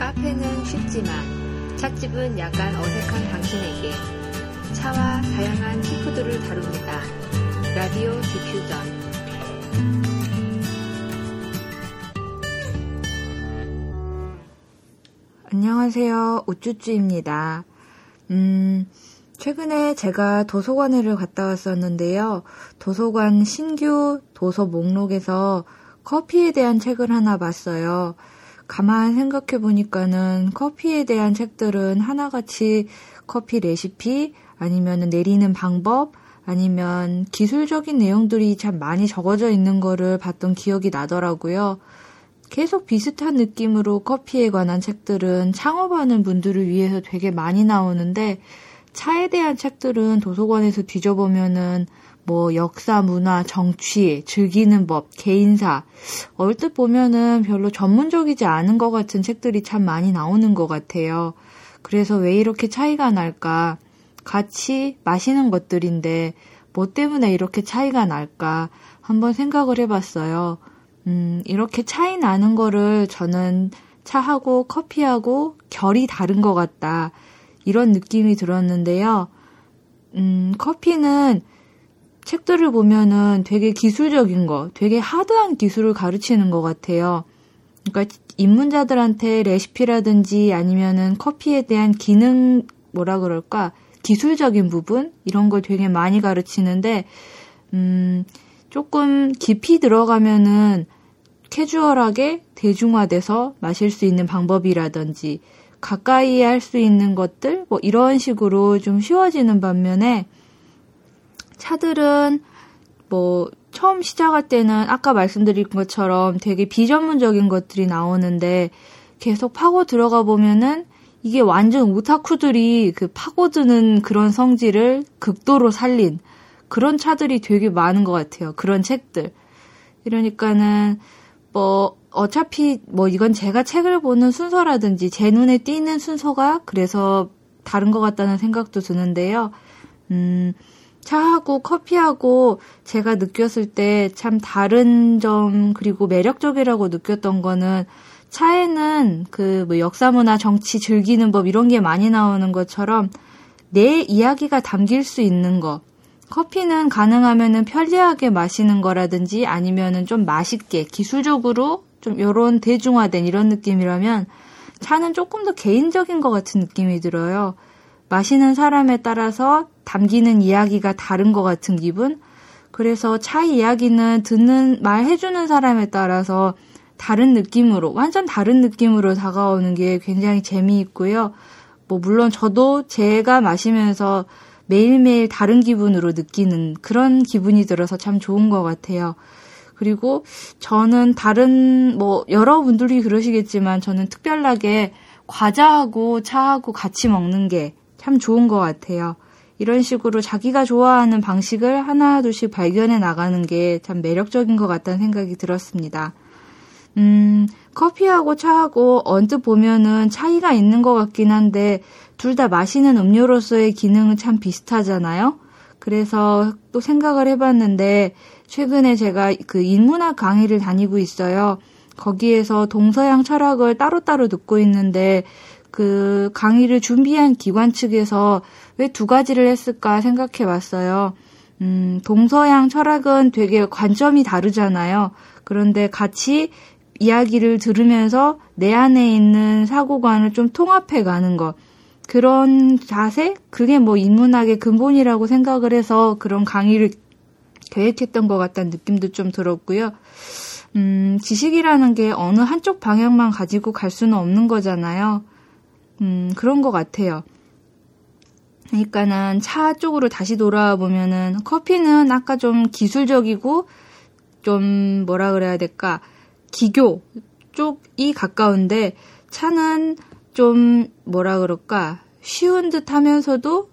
카페는 쉽지만 찻집은 약간 어색한 당신에게 차와 다양한 티푸드를 다룹니다. 라디오 디퓨전 안녕하세요. 우쭈쭈입니다. 음, 최근에 제가 도서관에를 갔다 왔었는데요. 도서관 신규 도서 목록에서 커피에 대한 책을 하나 봤어요. 가만 생각해 보니까는 커피에 대한 책들은 하나같이 커피 레시피 아니면 내리는 방법 아니면 기술적인 내용들이 참 많이 적어져 있는 거를 봤던 기억이 나더라고요. 계속 비슷한 느낌으로 커피에 관한 책들은 창업하는 분들을 위해서 되게 많이 나오는데 차에 대한 책들은 도서관에서 뒤져보면은 뭐 역사, 문화, 정치, 즐기는 법, 개인사 얼뜻 보면은 별로 전문적이지 않은 것 같은 책들이 참 많이 나오는 것 같아요. 그래서 왜 이렇게 차이가 날까? 같이 마시는 것들인데 뭐 때문에 이렇게 차이가 날까? 한번 생각을 해봤어요. 음, 이렇게 차이 나는 거를 저는 차하고 커피하고 결이 다른 것 같다. 이런 느낌이 들었는데요. 음, 커피는 책들을 보면은 되게 기술적인 거, 되게 하드한 기술을 가르치는 것 같아요. 그러니까 입문자들한테 레시피라든지 아니면은 커피에 대한 기능, 뭐라 그럴까, 기술적인 부분? 이런 걸 되게 많이 가르치는데, 음, 조금 깊이 들어가면은 캐주얼하게 대중화돼서 마실 수 있는 방법이라든지, 가까이 할 수 있는 것들, 뭐 이런 식으로 좀 쉬워지는 반면에 차들은 뭐 처음 시작할 때는 아까 말씀드린 것처럼 되게 비전문적인 것들이 나오는데 계속 파고 들어가 보면은 이게 완전 오타쿠들이 그 파고드는 그런 성질을 극도로 살린 그런 차들이 되게 많은 것 같아요. 그런 책들. 이러니까는 뭐 어차피 뭐 이건 제가 책을 보는 순서라든지 제 눈에 띄는 순서가 그래서 다른 것 같다는 생각도 드는데요. 음, 차하고 커피하고 제가 느꼈을 때 참 다른 점 그리고 매력적이라고 느꼈던 거는 차에는 그 뭐 역사문화 정치 즐기는 법 이런 게 많이 나오는 것처럼 내 이야기가 담길 수 있는 거. 커피는 가능하면은 편리하게 마시는 거라든지 아니면은 좀 맛있게 기술적으로 좀 요런 대중화된 이런 느낌이라면 차는 조금 더 개인적인 것 같은 느낌이 들어요. 마시는 사람에 따라서 담기는 이야기가 다른 것 같은 기분? 그래서 차 이야기는 듣는, 말 해주는 사람에 따라서 다른 느낌으로, 완전 다른 느낌으로 다가오는 게 굉장히 재미있고요. 뭐, 물론 저도 제가 마시면서 매일매일 다른 기분으로 느끼는 그런 기분이 들어서 참 좋은 것 같아요. 그리고 저는 다른 뭐 여러분들이 그러시겠지만 저는 특별하게 과자하고 차하고 같이 먹는 게 참 좋은 것 같아요. 이런 식으로 자기가 좋아하는 방식을 하나둘씩 발견해 나가는 게 참 매력적인 것 같다는 생각이 들었습니다. 음, 커피하고 차하고 언뜻 보면은 차이가 있는 것 같긴 한데 둘 다 마시는 음료로서의 기능은 참 비슷하잖아요. 그래서 또 생각을 해봤는데 최근에 제가 그 인문학 강의를 다니고 있어요. 거기에서 동서양 철학을 따로따로 듣고 있는데 그 강의를 준비한 기관 측에서 왜 두 가지를 했을까 생각해 봤어요. 음, 동서양 철학은 되게 관점이 다르잖아요. 그런데 같이 이야기를 들으면서 내 안에 있는 사고관을 좀 통합해 가는 것. 그런 자세? 그게 뭐 인문학의 근본이라고 생각을 해서 그런 강의를 계획했던 것 같다는 느낌도 좀 들었고요. 음, 지식이라는 게 어느 한쪽 방향만 가지고 갈 수는 없는 거잖아요. 음, 그런 것 같아요. 그러니까는 차 쪽으로 다시 돌아와 보면은 커피는 아까 좀 기술적이고 좀 뭐라 그래야 될까? 기교 쪽이 가까운데 차는 좀 뭐라 그럴까? 쉬운 듯 하면서도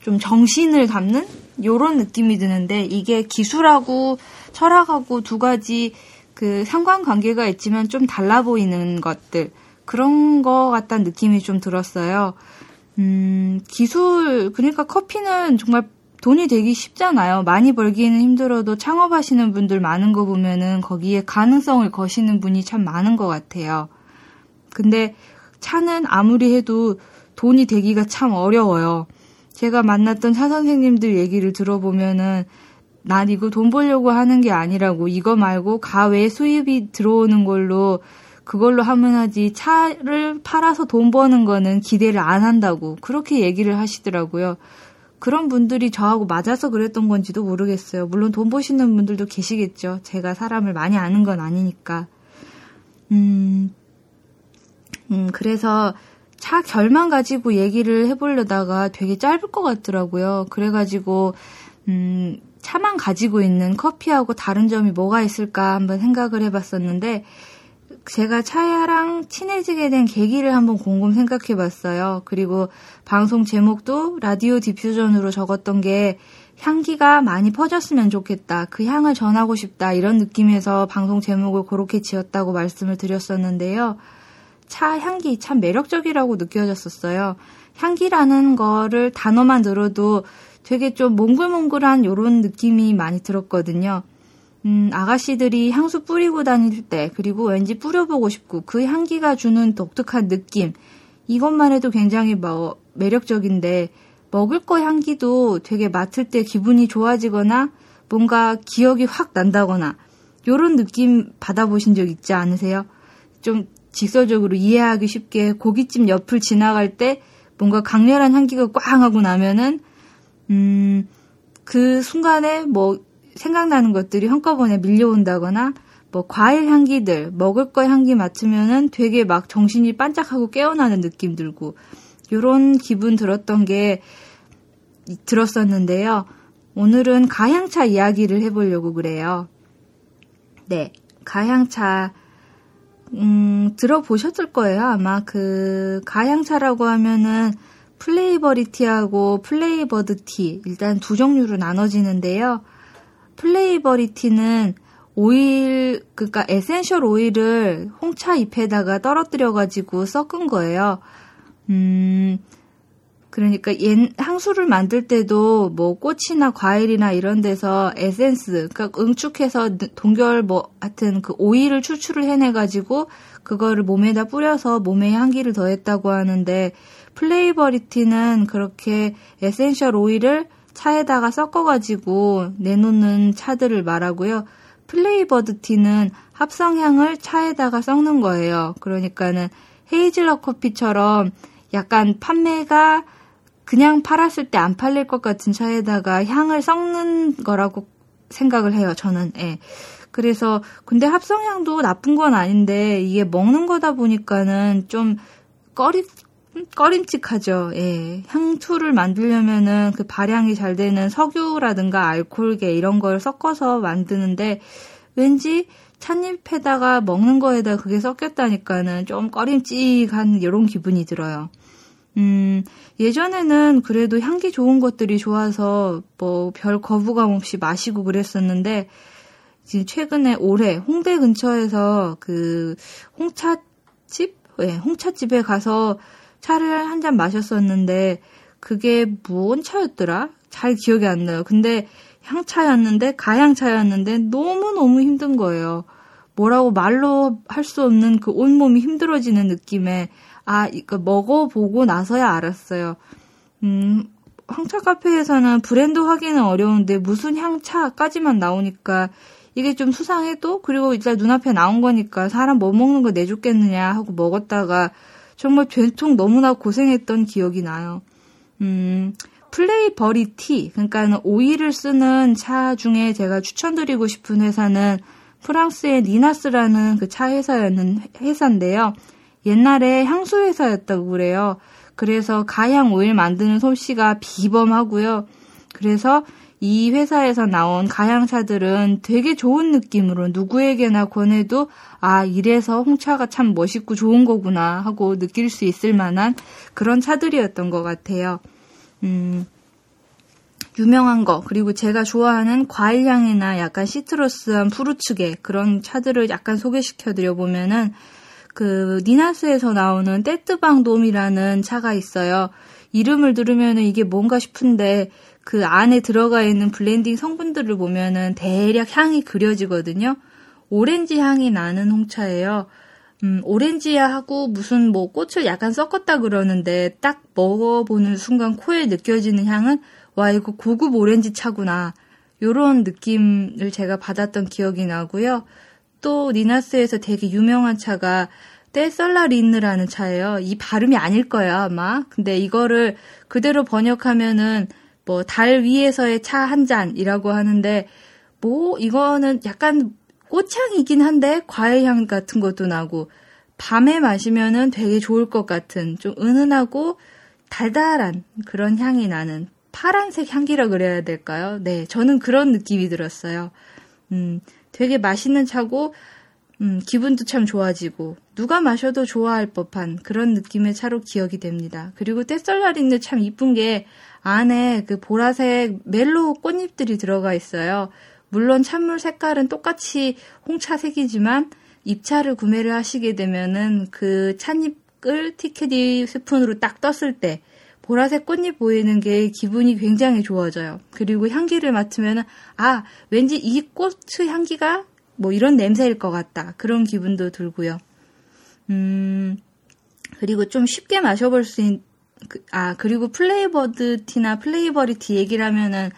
좀 정신을 담는 요런 느낌이 드는데 이게 기술하고 철학하고 두 가지 그 상관관계가 있지만 좀 달라 보이는 것들 그런 거 같다는 느낌이 좀 들었어요. 음, 기술 그러니까 커피는 정말 돈이 되기 쉽잖아요. 많이 벌기는 힘들어도 창업하시는 분들 많은 거 보면은 거기에 가능성을 거시는 분이 참 많은 것 같아요. 근데 차는 아무리 해도 돈이 되기가 참 어려워요. 제가 만났던 차 선생님들 얘기를 들어보면은 난 이거 돈 벌려고 하는 게 아니라고 이거 말고 가외 수입이 들어오는 걸로 그걸로 하면 하지 차를 팔아서 돈 버는 거는 기대를 안 한다고 그렇게 얘기를 하시더라고요. 그런 분들이 저하고 맞아서 그랬던 건지도 모르겠어요. 물론 돈 버시는 분들도 계시겠죠. 제가 사람을 많이 아는 건 아니니까. 음, 음, 그래서 차 결만 가지고 얘기를 해보려다가 되게 짧을 것 같더라고요. 그래가지고, 음, 차만 가지고 있는 커피하고 다른 점이 뭐가 있을까 한번 생각을 해봤었는데, 제가 차야랑 친해지게 된 계기를 한번 곰곰 생각해 봤어요. 그리고 방송 제목도 라디오 디퓨전으로 적었던 게 향기가 많이 퍼졌으면 좋겠다. 그 향을 전하고 싶다. 이런 느낌에서 방송 제목을 그렇게 지었다고 말씀을 드렸었는데요. 차 향기 참 매력적이라고 느껴졌었어요. 향기라는 거를 단어만 들어도 되게 좀 몽글몽글한 요런 느낌이 많이 들었거든요. 음, 아가씨들이 향수 뿌리고 다닐 때, 그리고 왠지 뿌려보고 싶고, 그 향기가 주는 독특한 느낌. 이것만 해도 굉장히 뭐, 매력적인데, 먹을 거 향기도 되게 맡을 때 기분이 좋아지거나, 뭔가 기억이 확 난다거나, 요런 느낌 받아보신 적 있지 않으세요? 좀 직설적으로 이해하기 쉽게 고깃집 옆을 지나갈 때 뭔가 강렬한 향기가 꽝 하고 나면은, 음, 그 순간에 뭐 생각나는 것들이 한꺼번에 밀려온다거나 뭐 과일 향기들, 먹을 거 향기 맡으면은 되게 막 정신이 반짝하고 깨어나는 느낌 들고 요런 기분 들었던 게 들었었는데요. 오늘은 가향차 이야기를 해보려고 그래요. 네, 가향차 음, 들어보셨을 거예요. 아마 그 가향차라고 하면은 flavory tea하고 flavored tea 일단 두 종류로 나눠지는데요. flavory tea는 오일, 그니까 essential oil을 홍차 잎에다가 떨어뜨려가지고 섞은 거예요. 음, 그러니까 옛, 향수를 만들 때도 뭐 꽃이나 과일이나 이런 데서 에센스, 그러니까 응축해서 동결 뭐 하여튼 그 오일을 추출을 해내가지고 그거를 몸에다 뿌려서 몸에 향기를 더했다고 하는데 flavory tea는 그렇게 essential oil을 차에다가 섞어가지고 내놓는 차들을 말하고요. flavored tea는 합성향을 차에다가 섞는 거예요. 그러니까는 헤이즐넛 커피처럼 약간 판매가 그냥 팔았을 때 안 팔릴 것 같은 차에다가 향을 섞는 거라고 생각을 해요. 저는. 예. 그래서 근데 합성향도 나쁜 건 아닌데 이게 먹는 거다 보니까는 좀 꺼리 꺼림칙하죠. 예. 향투를 만들려면은 그 발향이 잘 되는 석유라든가 알코올계 이런 걸 섞어서 만드는데 왠지 찻잎에다가 먹는 거에다 그게 섞였다니까는 좀 꺼림칙한 이런 기분이 들어요. 음, 예전에는 그래도 향기 좋은 것들이 좋아서 뭐 별 거부감 없이 마시고 그랬었는데 지금 최근에 올해 홍대 근처에서 그 홍차집? 예, 홍차집에 가서 차를 한 잔 마셨었는데 그게 무언 차였더라? 잘 기억이 안 나요. 근데 향차였는데 가향차였는데 너무너무 힘든 거예요. 뭐라고 말로 할 수 없는 그 온몸이 힘들어지는 느낌에 아, 이거 먹어보고 나서야 알았어요. 음, 황차 카페에서는 브랜드 확인은 어려운데 무슨 향차까지만 나오니까 이게 좀 수상해도 그리고 일단 눈앞에 나온 거니까 사람 뭐 먹는 거 내줬겠느냐 하고 먹었다가 정말 되통 너무나 고생했던 기억이 나요. 음, 플레이 버리 티, 그러니까 오일을 쓰는 차 중에 제가 추천드리고 싶은 회사는 프랑스의 니나스라는 그 차 회사였는 회사인데요. 옛날에 향수 회사였다고 그래요. 그래서 가향 오일 만드는 솜씨가 비범하고요. 그래서 이 회사에서 나온 가향차들은 되게 좋은 느낌으로 누구에게나 권해도 아, 이래서 홍차가 참 멋있고 좋은 거구나 하고 느낄 수 있을 만한 그런 차들이었던 것 같아요. 음, 유명한 거, 그리고 제가 좋아하는 과일향이나 약간 citrus한 fruits계 그런 차들을 약간 소개시켜 드려보면은 그 Nina's에서 나오는 Thé de Vendôme이라는 차가 있어요. 이름을 들으면은 이게 뭔가 싶은데 그 안에 들어가 있는 blending 성분들을 보면은 대략 향이 그려지거든요. 오렌지 향이 나는 홍차예요. 음, 오렌지하고 무슨 뭐 꽃을 약간 섞었다 그러는데 딱 먹어보는 순간 코에 느껴지는 향은 와 이거 고급 오렌지 차구나 요런 느낌을 제가 받았던 기억이 나고요. 또 니나스에서 되게 유명한 차가 떼썰라린느라는 차예요. 이 발음이 아닐 거예요 아마. 근데 이거를 그대로 번역하면은 뭐 달 위에서의 차 한 잔이라고 하는데 뭐 이거는 약간 꽃향이긴 한데 과일향 같은 것도 나고 밤에 마시면은 되게 좋을 것 같은 좀 은은하고 달달한 그런 향이 나는 파란색 향기라 그래야 될까요? 네, 저는 그런 느낌이 들었어요. 음, 되게 맛있는 차고 음, 기분도 참 좋아지고 누가 마셔도 좋아할 법한 그런 느낌의 차로 기억이 됩니다. 그리고 떼썰라린도 참 이쁜 게 안에 그 보라색 멜로 꽃잎들이 들어가 있어요. 물론 찬물 색깔은 똑같이 홍차색이지만 입차를 구매를 하시게 되면은 그 찻잎을 티켓이 스푼으로 딱 떴을 때 보라색 꽃잎 보이는 게 기분이 굉장히 좋아져요. 그리고 향기를 맡으면은 아 왠지 이 꽃의 향기가 뭐 이런 냄새일 것 같다 그런 기분도 들고요. 음 그리고 좀 쉽게 마셔볼 수 있는 그, 아 그리고 flavored tea나 flavory tea 얘기를 하면은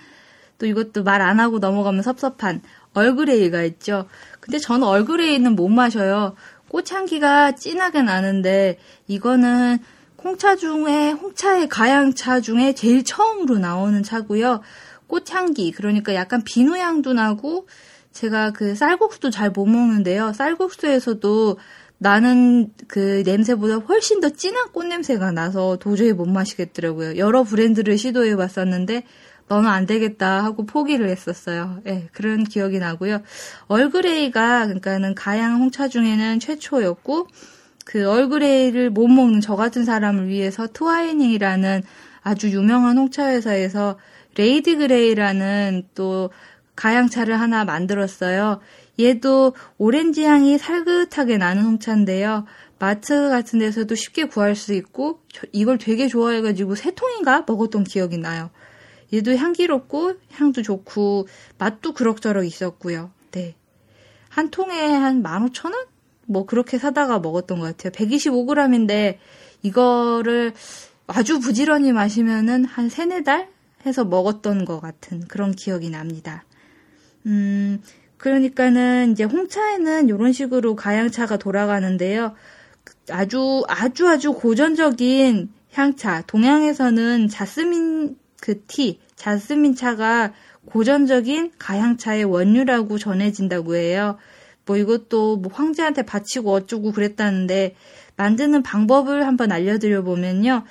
또 이것도 말 안 하고 넘어가면 섭섭한 Earl Grey가 있죠. 근데 저는 Earl Grey는 못 마셔요. 꽃향기가 진하게 나는데 이거는 홍차 중에 홍차의 가향차 중에 제일 처음으로 나오는 차고요. 꽃향기 그러니까 약간 비누향도 나고 제가 그 쌀국수도 잘 못 먹는데요. 쌀국수에서도 나는 그 냄새보다 훨씬 더 진한 꽃 냄새가 나서 도저히 못 마시겠더라고요. 여러 브랜드를 시도해 봤었는데 너는 안 되겠다 하고 포기를 했었어요. 예, 그런 기억이 나고요. Earl Grey가 그러니까는 가향 홍차 중에는 최초였고 그 Earl Grey를 못 먹는 저 같은 사람을 위해서 Twining이라는 아주 유명한 홍차 회사에서 Lady Grey라는 또 가향차를 하나 만들었어요. 얘도 오렌지 향이 살긋하게 나는 홍차인데요. 마트 같은 데서도 쉽게 구할 수 있고 이걸 되게 좋아해가지고 세 통인가 먹었던 기억이 나요. 얘도 향기롭고 향도 좋고 맛도 그럭저럭 있었고요. 네. 한 통에 한 15,000원? 뭐 그렇게 사다가 먹었던 것 같아요. 125g인데 이거를 아주 부지런히 마시면은 한 세네 달 해서 먹었던 것 같은 그런 기억이 납니다. 음, 그러니까는 이제 홍차에는 이런 식으로 가양차가 돌아가는데요. 아주 아주 아주 고전적인 향차. 동양에서는 자스민 그 티, 자스민 차가 고전적인 가향차의 원유라고 전해진다고 해요. 뭐 이것도 뭐 황제한테 바치고 어쩌고 그랬다는데 만드는 방법을 한번 알려드려 보면요.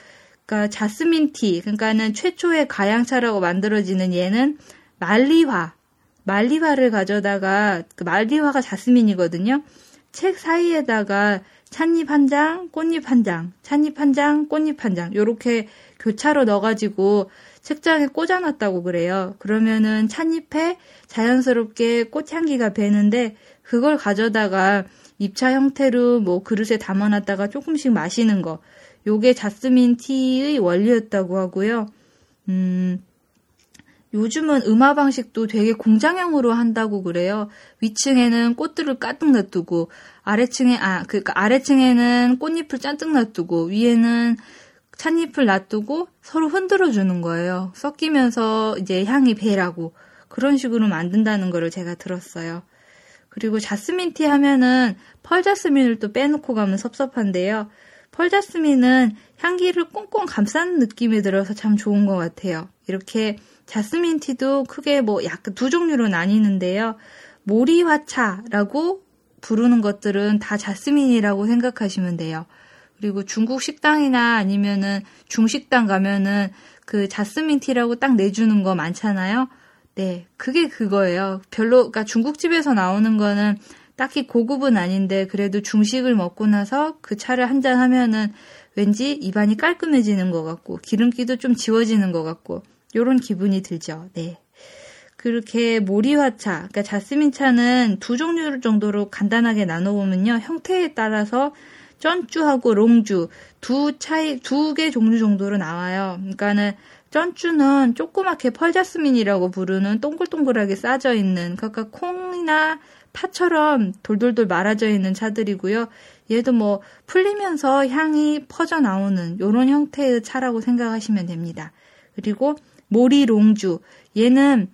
그러니까 자스민 티, 그러니까는 최초의 가양차라고 만들어지는 얘는 말리화, 말리화를 가져다가 그 말리화가 자스민이거든요. 책 사이에다가 찻잎 한 장, 꽃잎 한 장, 찻잎 한 장, 꽃잎 한 장, 요렇게 교차로 넣어가지고 책장에 꽂아놨다고 그래요. 그러면은 찻잎에 자연스럽게 꽃향기가 배는데 그걸 가져다가 입차 형태로 뭐 그릇에 담아놨다가 조금씩 마시는 거. 요게 자스민 티의 원리였다고 하고요. 음, 요즘은 음화 방식도 되게 공장형으로 한다고 그래요. 위층에는 꽃들을 가득 놔두고 아래층에 아 그러니까 아래층에는 꽃잎을 잔뜩 놔두고 위에는 찻잎을 놔두고 서로 흔들어 주는 거예요. 섞이면서 이제 향이 배라고 그런 식으로 만든다는 거를 제가 들었어요. 그리고 자스민 티 하면은 펄자스민을 또 빼놓고 가면 섭섭한데요. 펄자스민은 향기를 꽁꽁 감싼 느낌이 들어서 참 좋은 것 같아요. 이렇게 자스민 티도 크게 뭐 약간 두 종류로 나뉘는데요. 모리화차라고 부르는 것들은 다 자스민이라고 생각하시면 돼요. 그리고 중국 식당이나 아니면은 중식당 가면은 그 자스민 티라고 딱 내주는 거 많잖아요. 네, 그게 그거예요. 별로, 그러니까 중국집에서 나오는 거는 딱히 고급은 아닌데 그래도 중식을 먹고 나서 그 차를 한 잔 하면은 왠지 입안이 깔끔해지는 것 같고 기름기도 좀 지워지는 것 같고 요런 기분이 들죠. 네. 그렇게 모리화차, 그러니까 자스민 차는 두 종류 정도로 간단하게 나눠보면요. 형태에 따라서 쩐쭈하고 롱주 두 차이 두 개 종류 정도로 나와요. 그러니까는 쩐쭈는 조그맣게 펄자스민이라고 부르는 동글동글하게 싸져 있는 그러니까 콩이나 파처럼 돌돌돌 말아져 있는 차들이고요. 얘도 뭐 풀리면서 향이 퍼져 나오는 이런 형태의 차라고 생각하시면 됩니다. 그리고 모리 롱주. 얘는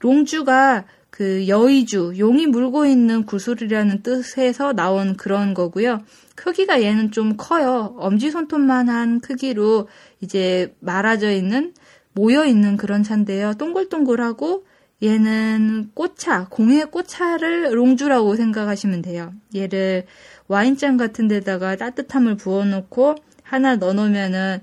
롱주가 그 여의주, 용이 물고 있는 구슬이라는 뜻에서 나온 그런 거고요. 크기가 얘는 좀 커요. 엄지손톱만 한 크기로 이제 말아져 있는, 모여 있는 그런 차인데요. 동글동글하고 얘는 꽃차, 공의 꽃차를 롱주라고 생각하시면 돼요. 얘를 와인잔 같은 데다가 따뜻함을 부어놓고 하나 넣어놓으면은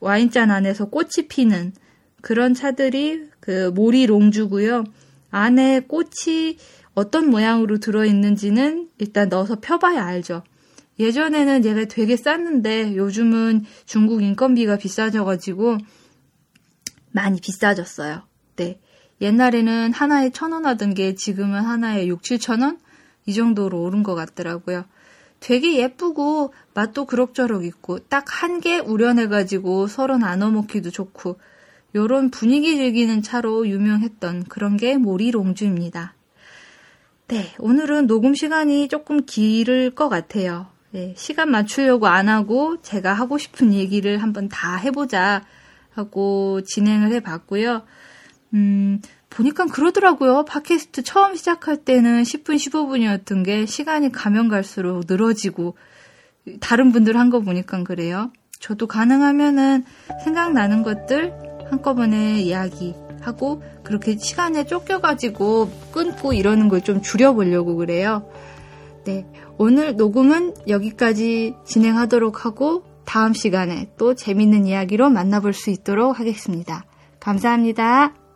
와인잔 안에서 꽃이 피는 그런 차들이 그 모리 롱주고요. 안에 꽃이 어떤 모양으로 들어있는지는 일단 넣어서 펴봐야 알죠. 예전에는 얘가 되게 쌌는데 요즘은 중국 인건비가 비싸져가지고 많이 비싸졌어요. 네. 옛날에는 하나에 천 원 하던 게 지금은 하나에 6, 7천 원? 이 정도로 오른 것 같더라고요. 되게 예쁘고 맛도 그럭저럭 있고 딱 한 개 우려내가지고 서로 나눠 먹기도 좋고 요런 분위기 즐기는 차로 유명했던 그런 게 모리롱주입니다. 네, 오늘은 녹음 시간이 조금 길을 것 같아요. 네, 시간 맞추려고 안 하고 제가 하고 싶은 얘기를 한번 다 해보자 하고 진행을 해봤고요. 음, 보니까 그러더라고요. 팟캐스트 처음 시작할 때는 10분, 15분이었던 게 시간이 가면 갈수록 늘어지고 다른 분들 한 거 보니까 그래요. 저도 가능하면은 생각나는 것들 한꺼번에 이야기하고 그렇게 시간에 쫓겨가지고 끊고 이러는 걸 좀 줄여보려고 그래요. 네. 오늘 녹음은 여기까지 진행하도록 하고 다음 시간에 또 재밌는 이야기로 만나볼 수 있도록 하겠습니다. 감사합니다.